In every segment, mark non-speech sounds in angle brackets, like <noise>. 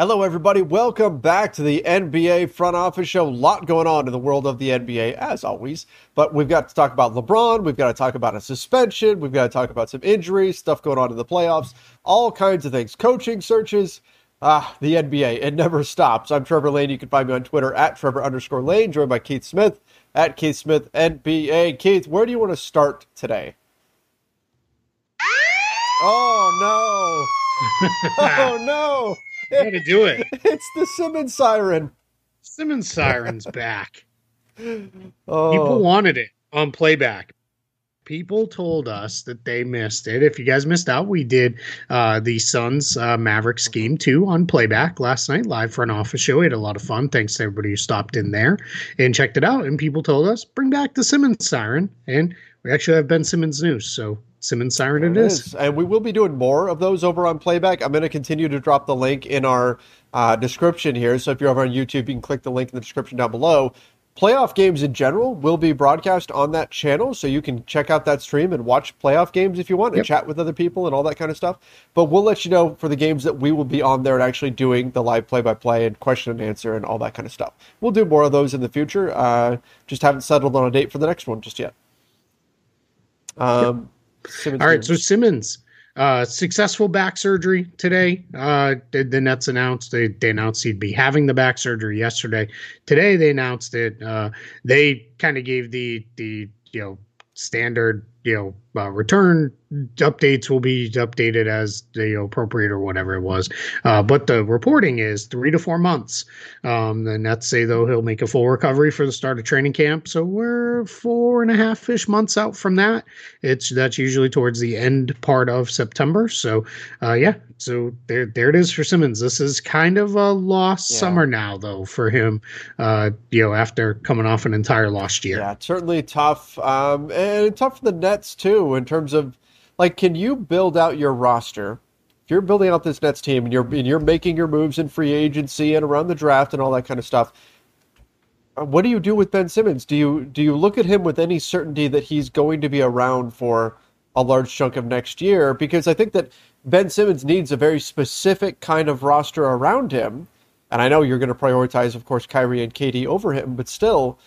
Hello, everybody. Welcome back to the NBA Front Office Show. A lot going on in the world of the NBA, as always. But we've got to talk about LeBron. We've got to talk about a suspension. We've got to talk about some injuries, stuff going on in the playoffs, all kinds of things. Coaching searches. Ah, the NBA. It never <laughs> stops. I'm Trevor Lane. You can find me on Twitter at Trevor underscore Lane, joined by Keith Smith at Keith Smith NBA. Keith, where do you want to start today? <laughs> Oh, no. <laughs> oh, no. How to do it. <laughs> It's the Simmons siren. Simmons siren's back. Oh. People wanted it on playback. People told us that they missed it. If you guys missed out, we did uh, the Suns uh, Mavericks game two on playback last night, live for an office show. We had a lot of fun. Thanks to everybody who stopped in there and checked it out. And people told us, bring back the Simmons siren. And we actually have Ben Simmons news. So Simmons Siren it is. is. And we will be doing more of those over on Playback. I'm going to continue to drop the link in our uh, description here. So if you're over on YouTube, you can click the link in the description down below. Playoff games in general will be broadcast on that channel, so you can check out that stream and watch playoff games if you want and yep. chat with other people and all that kind of stuff. But we'll let you know for the games that we will be on there and actually doing the live play by play and question and answer and all that kind of stuff. We'll do more of those in the future. Uh, just haven't settled on a date for the next one just yet. Um, yep Simmons All right, so Simmons, uh, successful back surgery today. Uh, the, the Nets announced they, they announced he'd be having the back surgery yesterday. Today they announced it. Uh, they kind of gave the the you know standard you know uh, return updates will be updated as the appropriate or whatever it was. Uh, but the reporting is three to four months. Um, the Nets say though he'll make a full recovery for the start of training camp, so we're four and a half ish months out from that. It's that's usually towards the end part of September. So uh, yeah, so there there it is for Simmons. This is kind of a lost yeah. summer now though for him. Uh, you know after coming off an entire lost year. Yeah, certainly tough, um, and tough for the Nets too in terms of like, can you build out your roster? If you're building out this Nets team and you're and you're making your moves in free agency and around the draft and all that kind of stuff, uh, what do you do with Ben Simmons? Do you do you look at him with any certainty that he's going to be around for a large chunk of next year? Because I think that Ben Simmons needs a very specific kind of roster around him. And I know you're going to prioritize, of course, Kyrie and KD over him, but still,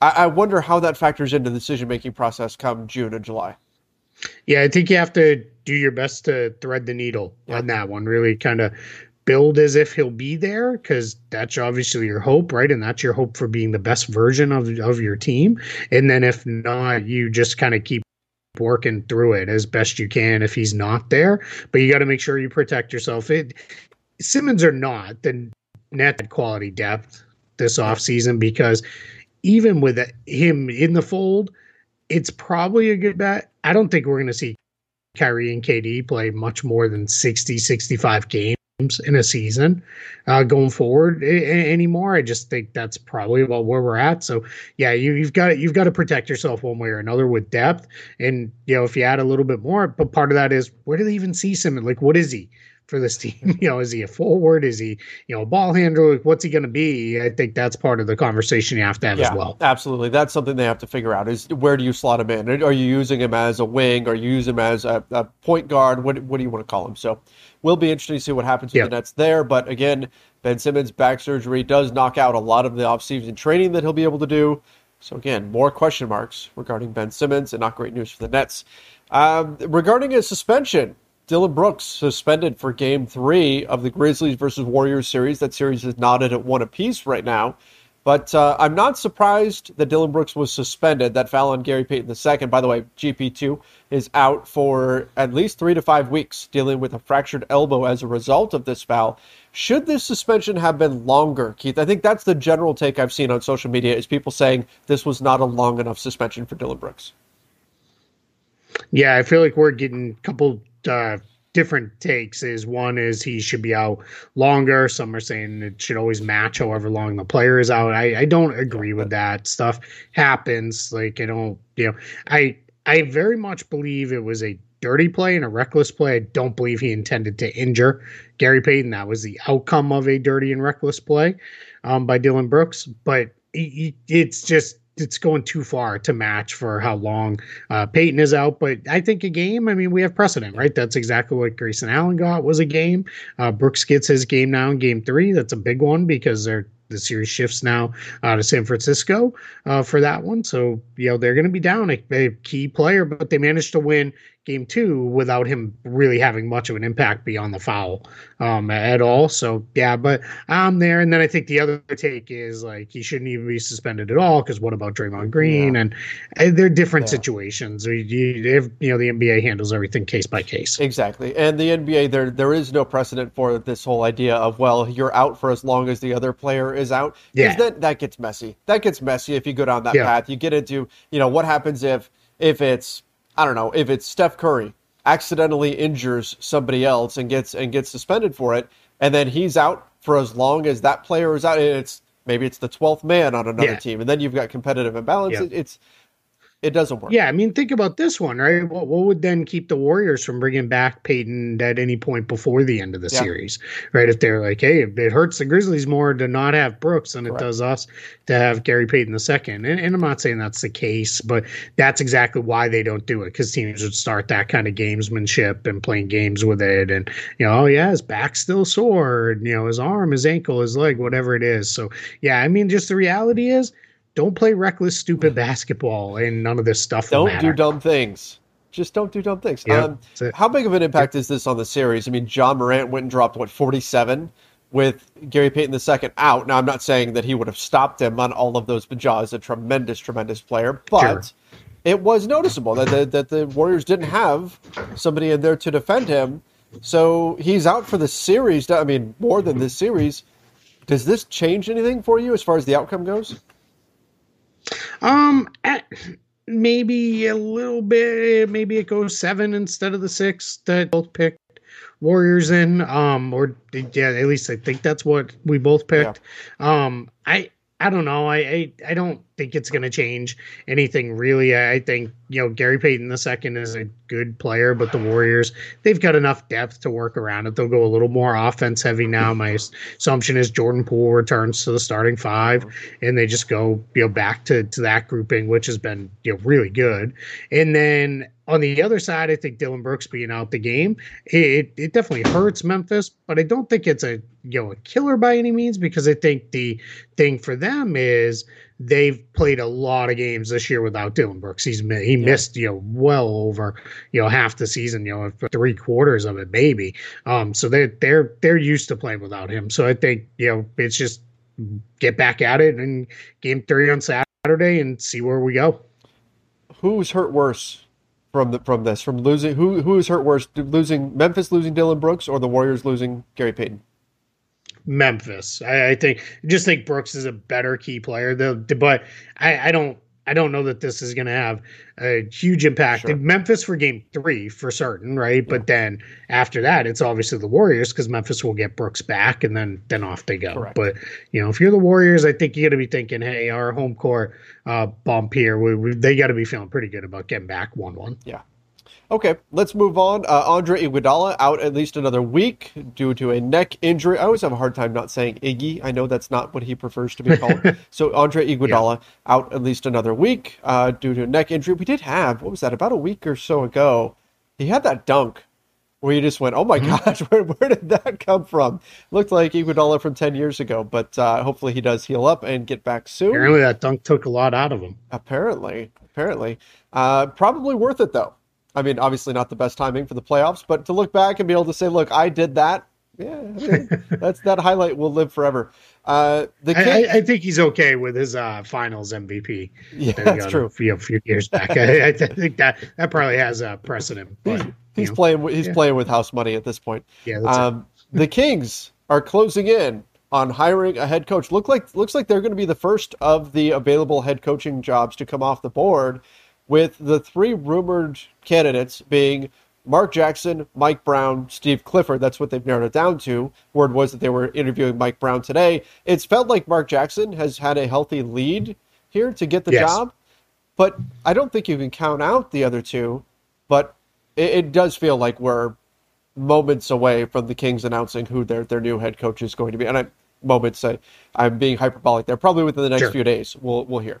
I, I wonder how that factors into the decision making process come June and July. Yeah, I think you have to do your best to thread the needle yeah. on that one. Really kind of build as if he'll be there because that's obviously your hope, right? And that's your hope for being the best version of, of your team. And then if not, you just kind of keep working through it as best you can if he's not there. But you got to make sure you protect yourself. It Simmons or not, the net quality depth this offseason because even with him in the fold, it's probably a good bet I don't think we're going to see Kyrie and KD play much more than 60, 65 games in a season uh, going forward a- anymore. I just think that's probably about where we're at. So yeah, you, you've got you've got to protect yourself one way or another with depth. And you know, if you add a little bit more, but part of that is where do they even see Simmons? Like, what is he? For this team? <laughs> You know, is he a forward? Is he, you know, a ball handler? What's he going to be? I think that's part of the conversation you have to have yeah, as well. Absolutely. That's something they have to figure out is where do you slot him in? Are you using him as a wing? Are you using him as a, a point guard? What, what do you want to call him? So we'll be interesting to see what happens with yeah. the Nets there. But again, Ben Simmons' back surgery does knock out a lot of the offseason training that he'll be able to do. So again, more question marks regarding Ben Simmons, and not great news for the Nets. Um, regarding his suspension, Dillon Brooks suspended for Game Three of the Grizzlies versus Warriors series. That series is knotted at one apiece right now. But uh, I'm not surprised that Dillon Brooks was suspended. That foul on Gary Payton II. By the way, GP2 is out for at least three to five weeks, dealing with a fractured elbow as a result of this foul. Should this suspension have been longer, Keith? I think that's the general take I've seen on social media is people saying this was not a long enough suspension for Dillon Brooks. Yeah, I feel like we're getting a couple uh, different takes is one is he should be out longer. Some are saying it should always match however long the player is out. I, I don't agree with that. Stuff happens. Like i don't you know i i very much believe it was a dirty play and a reckless play. I don't believe he intended to injure gary payton. That was the outcome of a dirty and reckless play um, by Dillon brooks. But it's just it's going too far to match for how long uh, Payton is out. But I think a game. I mean, we have precedent, right? That's exactly what Grayson Allen got was a game. Uh, Brooks gets his game now in Game Three. That's a big one because they're the series shifts now uh, to San Francisco uh, for that one. So, you know, they're going to be down a, a, key player, but they managed to win game two without him really having much of an impact beyond the foul um, at all. So yeah, but I'm there. And then I think the other take is like he shouldn't even be suspended at all because what about Draymond Green? Yeah. And, and they're different yeah. situations. You, you, you know, the NBA handles everything case by case. Exactly. And the NBA, there there is no precedent for this whole idea of well, you're out for as long as the other player is out. Yeah. That that gets messy. That gets messy if you go down that yeah. path. You get into you know what happens if if it's I don't know, if it's Steph Curry accidentally injures somebody else and gets and gets suspended for it, and then he's out for as long as that player is out. It's maybe it's the twelfth man on another yeah. team, and then you've got competitive imbalance. Yeah. It, it's it doesn't work. Yeah, I mean, think about this one, right? What, what would then keep the Warriors from bringing back Payton at any point before the end of the yeah. series, right? If they're like, hey, it hurts the Grizzlies more to not have Brooks than Correct. it does us to have Gary Payton the second. And, and I'm not saying that's the case, but that's exactly why they don't do it because teams would start that kind of gamesmanship and playing games with it. And, you know, oh, yeah, his back's still sore, and, you know, his arm, his ankle, his leg, whatever it is. So, yeah, I mean, just the reality is, don't play reckless, stupid basketball, and none of this stuff. Don't do dumb things. Just don't do dumb things. Yep, um, how big of an impact is this on the series? I mean, Ja Morant went and dropped what forty-seven with Gary Payton II out. Now, I'm not saying that he would have stopped him on all of those, but Ja is a tremendous, tremendous player. But sure. it was noticeable that the, that the Warriors didn't have somebody in there to defend him. So he's out for the series. I mean, more than this series. Does this change anything for you as far as the outcome goes? Um, maybe a little bit. Maybe it goes seven instead of the six that both picked Warriors in. Um, or yeah, at least I think that's what we both picked. Yeah. Um, I I don't know. I I, I don't think it's going to change anything really. I think you know Gary Payton II is a good player, but the Warriors they've got enough depth to work around it. They'll go a little more offense heavy now. My assumption is Jordan Poole returns to the starting five, and they just go you know back to to that grouping, which has been you know really good. And then on the other side, I think Dillon Brooks being out the game, it, it definitely hurts Memphis, but I don't think it's a you know a killer by any means because I think the thing for them is they've played a lot of games this year without Dillon Brooks. He's he missed you know well over you know half the season, you know three quarters of it maybe. Um, so they're they're they're used to playing without him. So I think you know it's just get back at it and game three on Saturday and see where we go. Who's hurt worse from the from this from losing? Who who is hurt worse? Losing Memphis losing Dillon Brooks or the Warriors losing Gary Payton? Memphis. I, I think just think Brooks is a better key player. The, but I, I don't I don't know that this is going to have a huge impact. Sure. Memphis for game three for certain, right? Yeah. But then after that, it's obviously the Warriors because Memphis will get Brooks back and then then off they go. Correct. But you know, if you're the Warriors, I think you got to be thinking, hey, our home court uh, bump here, we, we, they got to be feeling pretty good about getting back one one. Yeah. Okay, let's move on. Uh, Andre Iguodala out at least another week due to a neck injury. I always have a hard time not saying Iggy. I know that's not what he prefers to be called. <laughs> so Andre Iguodala yeah. out at least another week uh, due to a neck injury. We did have what was that about a week or so ago? He had that dunk where you just went, "Oh my Mhm. <laughs> gosh, where, where did that come from?" Looked like Iguodala from ten years ago, but uh, hopefully he does heal up and get back soon. Apparently, that dunk took a lot out of him. Apparently, apparently, uh, probably worth it though. I mean, obviously not the best timing for the playoffs, but to look back and be able to say, "Look, I did that." Yeah, I mean, <laughs> that's that highlight will live forever. Uh, the I, King- I, I think he's okay with his uh, Finals MVP. yeah, that he true. A few, a few years back. <laughs> I, I think that that probably has a precedent. But He's know, playing. with- He's yeah. playing with house money at this point. yeah, that's. Um, the Kings are closing in on hiring a head coach. Look like looks like they're going to be the first of the available head coaching jobs to come off the board, with the three rumored candidates being Mark Jackson, Mike Brown, Steve Clifford. That's what they've narrowed it down to. Word was that they were interviewing Mike Brown today. It's felt like Mark Jackson has had a healthy lead here to get the Yes. job, but I don't think you can count out the other two. But it, it does feel like we're moments away from the Kings announcing who their their new head coach is going to be. And I moments I, I'm being hyperbolic there. Probably within the next Sure. few days, we'll we'll hear.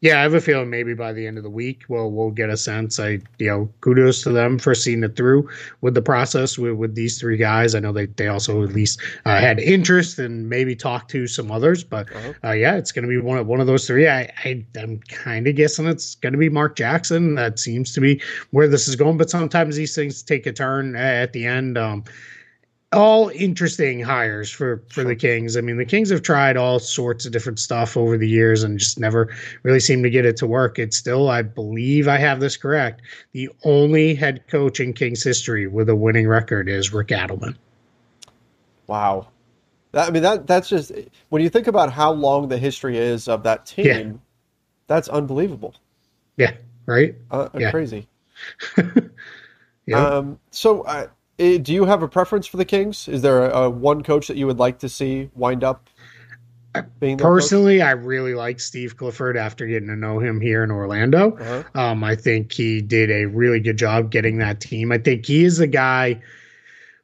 Yeah, I have a feeling maybe by the end of the week we'll we'll get a sense. I you know kudos to them for seeing it through with the process with, with these three guys. I know they they also at least uh, had interest and maybe talked to some others, but Uh-huh. uh, yeah, it's going to be one of one of those three. I, I I'm kind of guessing it's going to be Mark Jackson. That seems to be where this is going. But sometimes these things take a turn at the end. Um, all interesting hires for for the Kings. I mean, the Kings have tried all sorts of different stuff over the years and just never really seem to get it to work. It's still, I believe I have this correct, the only head coach in Kings history with a winning record is Rick Adelman. Wow. That, I mean that that's just when you think about how long the history is of that team, Yeah. that's unbelievable. Yeah, right. Uh, Yeah. Crazy. <laughs> Yeah. Um, so, eh, do you have a preference for the Kings? Is there a, a one coach that you would like to see wind up being their coach? Personally, I really like Steve Clifford after getting to know him here in Orlando. Uh-huh. Um, I think he did a really good job getting that team. I think he is a guy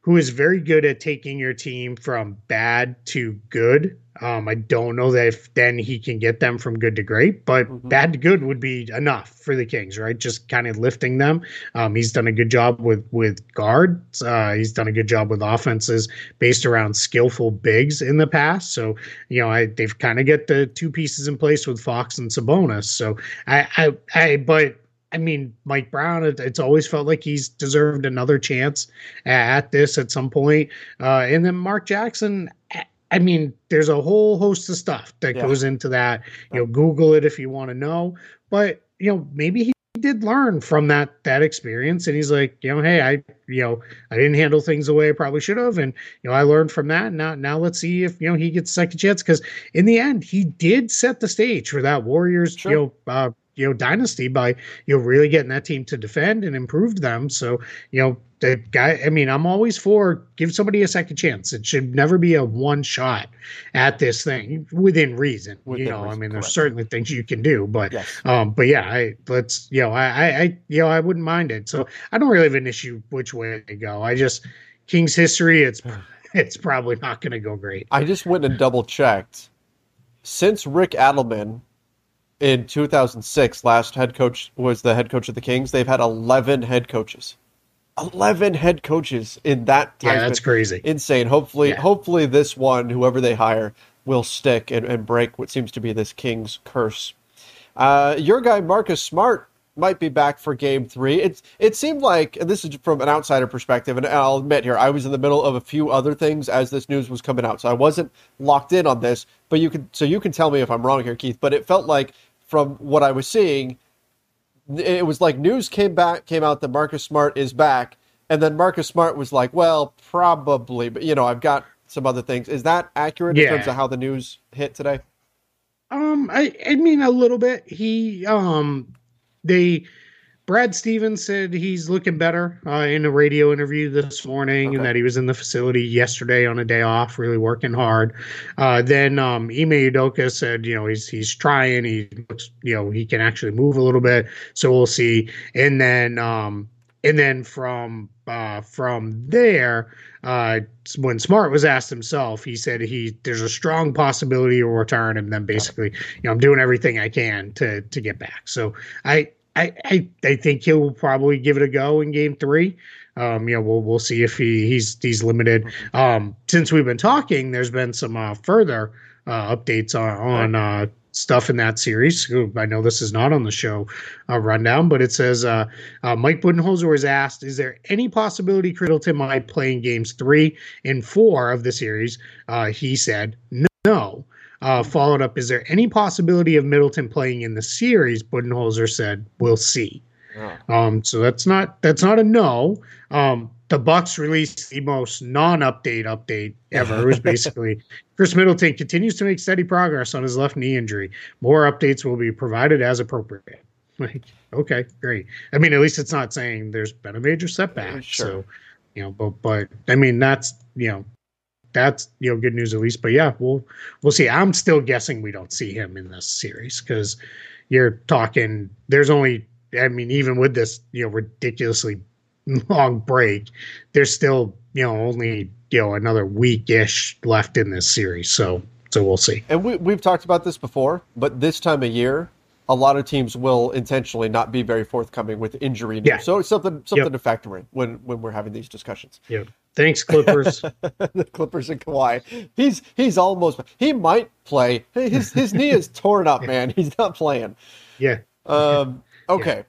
who is very good at taking your team from bad to good. Um, I don't know that if then he can get them from good to great, but Mhm. bad to good would be enough for the Kings, right? Just kind of lifting them. Um, he's done a good job with with guards. Uh, he's done a good job with offenses based around skillful bigs in the past. So you know, I, they've kind of get the two pieces in place with Fox and Sabonis. So I, I, I but I mean, Mike Brown, it, it's always felt like he's deserved another chance at this at some point. Uh, and then Mark Jackson, I- mean, there's a whole host of stuff that Yeah. goes into that. You know, Google it if you want to know. But you know, maybe he did learn from that that experience, and he's like, you know, hey, I, you know, I didn't handle things the way I probably should have, and you know, I learned from that. Now, now let's see if you know he gets second chance because in the end, he did set the stage for that Warriors, Sure. you know, uh, you know, dynasty by you know really getting that team to defend and improved them. So you know, the guy. I mean, I'm always for give somebody a second chance. It should never be a one shot at this thing within reason. Within you know, I reason, mean, there's certainly things you can do, but Yes. um, but yeah, I let's you know, I, I, I you know, I wouldn't mind it. So I don't really have an issue which way they go. I just King's history. It's <laughs> it's probably not going to go great. I just went and double checked. Since Rick Adelman in 2006, last head coach was the head coach of the Kings, they've had 11 head coaches. 11 head coaches in that time. yeah that's crazy insane hopefully yeah. hopefully this one whoever they hire will stick and, and break what seems to be this king's curse uh, your guy marcus smart might be back for game three it's it seemed like and this is from an outsider perspective and i'll admit here i was in the middle of a few other things as this news was coming out so i wasn't locked in on this but you can so you can tell me if i'm wrong here keith but it felt like from what i was seeing it was like news came back came out that Marcus Smart is back, and then Marcus Smart was like, "Well, probably, but you know, I've got some other things." Is that accurate yeah. in terms of how the news hit today? Um, I I mean a little bit. He um, they Brad Stevens said he's looking better uh, in a radio interview this morning, okay. and that he was in the facility yesterday on a day off, really working hard. Uh, then um, Ime Udoka said, you know, he's he's trying. He looks, you know, he can actually move a little bit. So we'll see. And then um, and then from uh, from there, uh, when Smart was asked himself, he said he there's a strong possibility he'll return, and then basically, you know, I'm doing everything I can to to get back. So I I, I, I think he'll probably give it a go in game three. Um, you know, we'll we'll see if he he's he's limited. Um, since we've been talking, there's been some uh, further uh, updates on on uh, stuff in that series. I know this is not on the show uh, rundown, but it says uh, uh, Mike Budenholzer was asked, "Is there any possibility Middleton might play in games three and four of the series?" Uh, he said, "No." Uh, followed up, is there any possibility of Middleton playing in the series? Budenholzer said, "We'll see." Oh. Um, so that's not that's not a no. Um, the Bucks released the most non-update update ever. It was <laughs> basically Khris Middleton continues to make steady progress on his left knee injury. More updates will be provided as appropriate. Like, okay, great. I mean, at least it's not saying there's been a major setback. Sure. So, you know, but but I mean, that's you know, that's you know good news at least. But yeah, we'll we'll see. I'm still guessing we don't see him in this series because you're talking. There's only I mean even with this you know ridiculously <laughs> long break, there's still you know only you know another week ish left in this series. So so we'll see. And we we've talked about this before, but this time of year. A lot of teams will intentionally not be very forthcoming with injury news. Yeah. So it's something something yep. to factor in when when we're having these discussions. Yeah. Thanks, Clippers. <laughs> the Clippers and Kawhi. He's he's almost he might play. His his knee is torn up, <laughs> man. He's not playing. Yeah. Um. Okay. Yeah.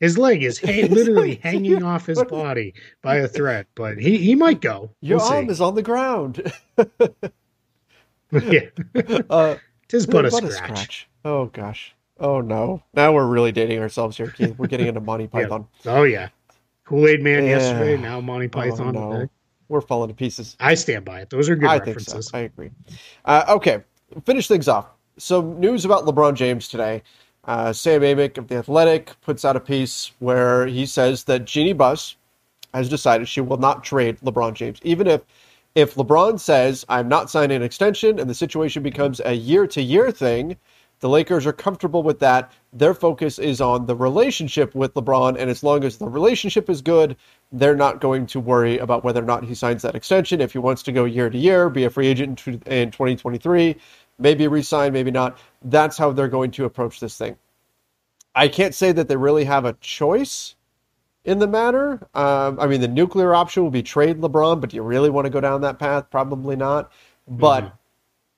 His leg is ha- <laughs> literally hanging off his body by a thread, but he he might go. Your we'll arm see. is on the ground. yeah. Uh, Tis but, a, scratch. a scratch. Oh gosh. Oh no. Now we're really dating ourselves here, Keith. We're getting into Monty Python. Yeah. Oh yeah. Kool Aid Man yeah. yesterday. Now Monty oh, Python oh, no. today we're falling to pieces. I stand by it. Those are good I references. Think so. I agree. Uh, okay, finish things off. Some news about LeBron James today. Uh, Sam Amick of The Athletic puts out a piece where he says that Jeanie Buss has decided she will not trade LeBron James, even if if LeBron says I'm not signing an extension and the situation becomes a year to year thing. The Lakers are comfortable with that. Their focus is on the relationship with LeBron, and as long as the relationship is good, they're not going to worry about whether or not he signs that extension. If he wants to go year to year, be a free agent in 2023, maybe resign, maybe not. That's how they're going to approach this thing. I can't say that they really have a choice in the matter. Um, I mean, the nuclear option will be trade LeBron, but do you really want to go down that path? Probably not. But mm-hmm.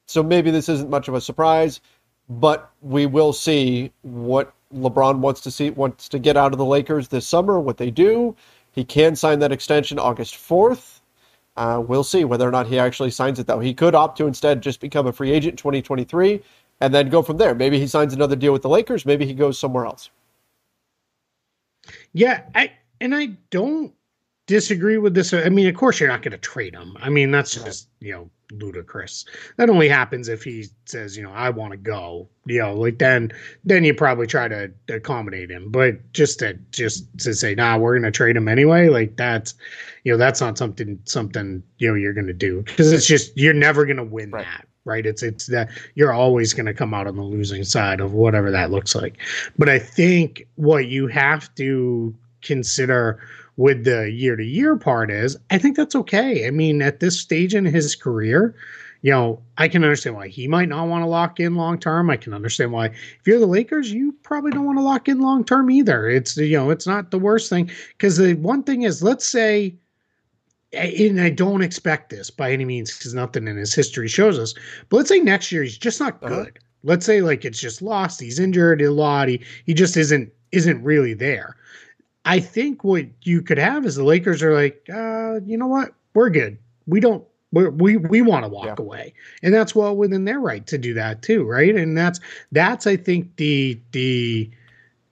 so maybe this isn't much of a surprise, but we will see what LeBron wants to see, wants to get out of the Lakers this summer, what they do. He can sign that extension August 4th. Uh, we'll see whether or not he actually signs it, though. He could opt to instead just become a free agent in 2023 and then go from there. Maybe he signs another deal with the Lakers. Maybe he goes somewhere else. Yeah, I and I don't disagree with this. I mean, of course, you're not going to trade him. I mean, that's just you know ludicrous. That only happens if he says, you know, I want to go. You know, like then then you probably try to accommodate him. But just to just to say, nah, we're going to trade him anyway. Like that's you know that's not something something you know you're going to do because it's just you're never going to win right. that right it's it's that you're always going to come out on the losing side of whatever that looks like but i think what you have to consider with the year to year part is I think that's okay. I mean, at this stage in his career, you know, I can understand why he might not want to lock in long term. I can understand why if you're the Lakers, you probably don't want to lock in long term either. It's you know, it's not the worst thing because the one thing is, let's say, and I don't expect this by any means because nothing in his history shows us. But let's say next year he's just not uh-huh. good. Uh-huh. Let's say like it's just lost. He's injured a lot. He he just isn't isn't really there. I think what you could have is the Lakers are like, uh, you know what, we're good. We don't we we we want to walk yeah. away, and that's well within their right to do that too, right? And that's that's I think the the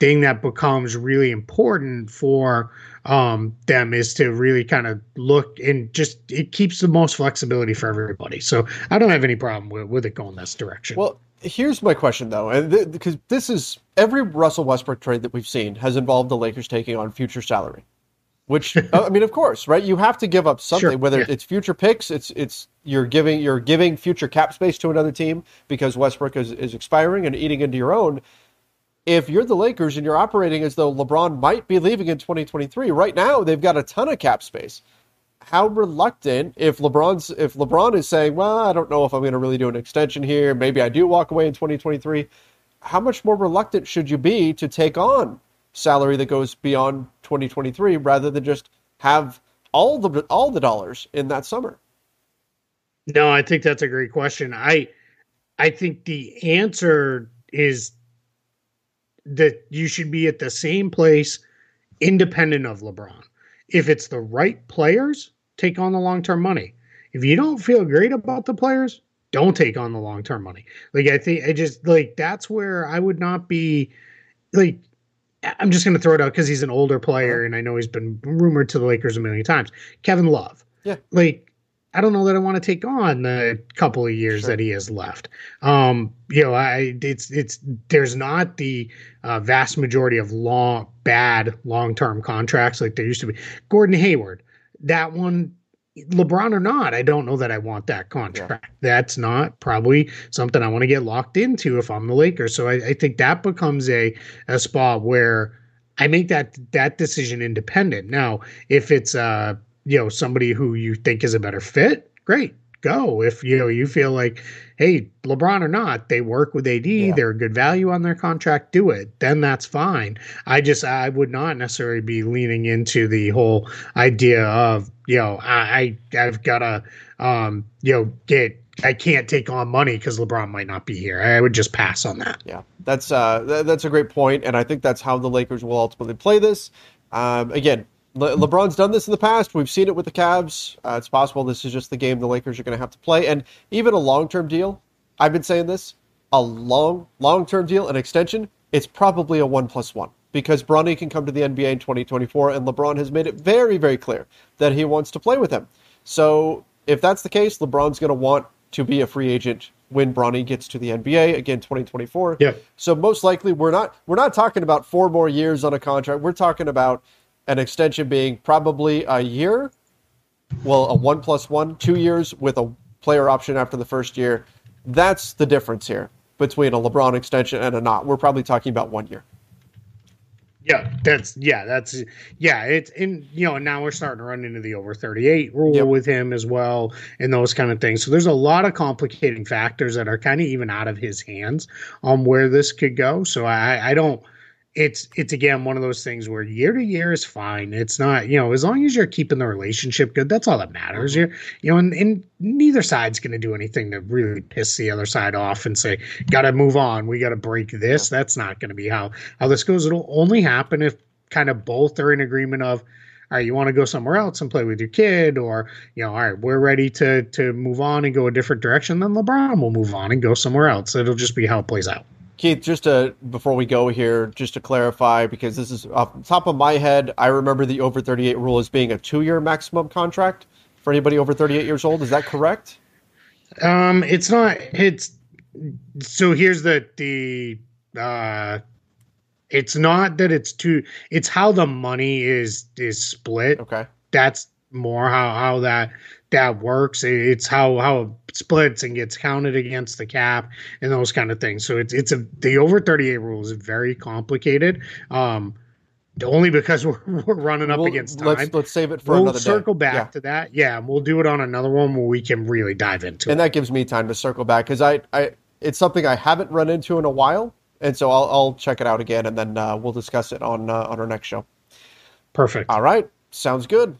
thing that becomes really important for um, them is to really kind of look and just it keeps the most flexibility for everybody. So I don't have any problem with, with it going this direction. Well, here's my question though, and th- because this is every Russell Westbrook trade that we've seen has involved the Lakers taking on future salary. Which <laughs> I mean, of course, right? You have to give up something, sure, whether yeah. it's future picks, it's it's you're giving you're giving future cap space to another team because Westbrook is, is expiring and eating into your own. If you're the Lakers and you're operating as though LeBron might be leaving in 2023, right now they've got a ton of cap space. How reluctant if LeBron's if LeBron is saying, "Well, I don't know if I'm going to really do an extension here. Maybe I do walk away in 2023." How much more reluctant should you be to take on salary that goes beyond 2023 rather than just have all the all the dollars in that summer? No, I think that's a great question. I I think the answer is that you should be at the same place independent of LeBron. If it's the right players, take on the long-term money. If you don't feel great about the players, don't take on the long-term money. Like I think I just like that's where I would not be like I'm just going to throw it out because he's an older player, uh-huh. and I know he's been rumored to the Lakers a million times. Kevin Love. Yeah. Like, I don't know that I want to take on the couple of years sure. that he has left. Um, you know, I it's it's there's not the uh, vast majority of long bad long term contracts like there used to be. Gordon Hayward, that one LeBron or not, I don't know that I want that contract. Yeah. That's not probably something I want to get locked into if I'm the Lakers. So I, I, think that becomes a a spot where I make that that decision independent. Now, if it's uh you know somebody who you think is a better fit, great, go. If you know you feel like hey, LeBron or not, they work with AD, yeah. they're a good value on their contract, do it. Then that's fine. I just I would not necessarily be leaning into the whole idea of, you know, I, I have gotta um, you know, get I can't take on money because LeBron might not be here. I would just pass on that. Yeah, that's uh, th- that's a great point, and I think that's how the Lakers will ultimately play this. Um, again, Le- LeBron's done this in the past. We've seen it with the Cavs. Uh, it's possible this is just the game the Lakers are going to have to play. And even a long term deal, I've been saying this, a long, long term deal, an extension, it's probably a one plus one because Bronny can come to the NBA in 2024, and LeBron has made it very, very clear that he wants to play with him. So if that's the case, LeBron's going to want to be a free agent when Bronny gets to the NBA again 2024. Yeah. So most likely we're not we're not talking about four more years on a contract. We're talking about an extension being probably a year, well, a one plus one, two years with a player option after the first year. That's the difference here between a LeBron extension and a not. We're probably talking about one year. Yeah, that's yeah, that's yeah. It's and you know now we're starting to run into the over thirty eight rule yep. with him as well, and those kind of things. So there's a lot of complicating factors that are kind of even out of his hands on where this could go. So I I don't it's it's again one of those things where year to year is fine. It's not you know as long as you're keeping the relationship good, that's all that matters. Mm-hmm. You're you know and, and neither side's going to do anything to really piss the other side off and say got to move on. We got to break this. That's not going to be how how this goes. It'll only happen if kind of both are in agreement of all right, you want to go somewhere else and play with your kid, or you know, all right, we're ready to to move on and go a different direction. Then LeBron will move on and go somewhere else. It'll just be how it plays out. Keith, just to before we go here, just to clarify, because this is off the top of my head, I remember the over 38 rule as being a two-year maximum contract for anybody over 38 years old. Is that correct? Um, it's not. It's so here's the the uh, it's not that it's too. It's how the money is is split. Okay, that's more how how that that works. It's how how it splits and gets counted against the cap and those kind of things. So it's it's a the over 38 rule is very complicated. Um, only because <laughs> we're, we're running up We'll- against time. let's let's save it for we'll another day. circle back Yeah. to that. Yeah, and we'll do it on another one where we can really dive into and it. that gives me time to circle back because I, I it's something I haven't run into in a while, and so I'll, I'll check it out again, and then uh, we'll discuss it on uh, on our next show. Perfect. All right, sounds good.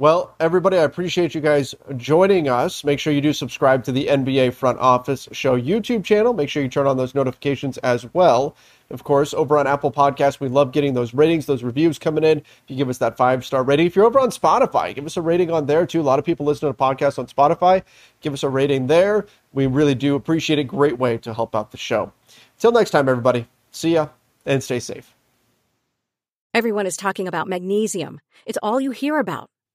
Well, everybody, I appreciate you guys joining us. Make sure you do subscribe to the NBA Front Office Show YouTube channel. Make sure you turn on those notifications as well. Of course, over on Apple Podcasts, we love getting those ratings, those reviews coming in. If you give us that five star rating, if you're over on Spotify, give us a rating on there too. A lot of people listen to podcasts on Spotify. Give us a rating there. We really do appreciate it. Great way to help out the show. Till next time, everybody. See ya and stay safe. Everyone is talking about magnesium. It's all you hear about.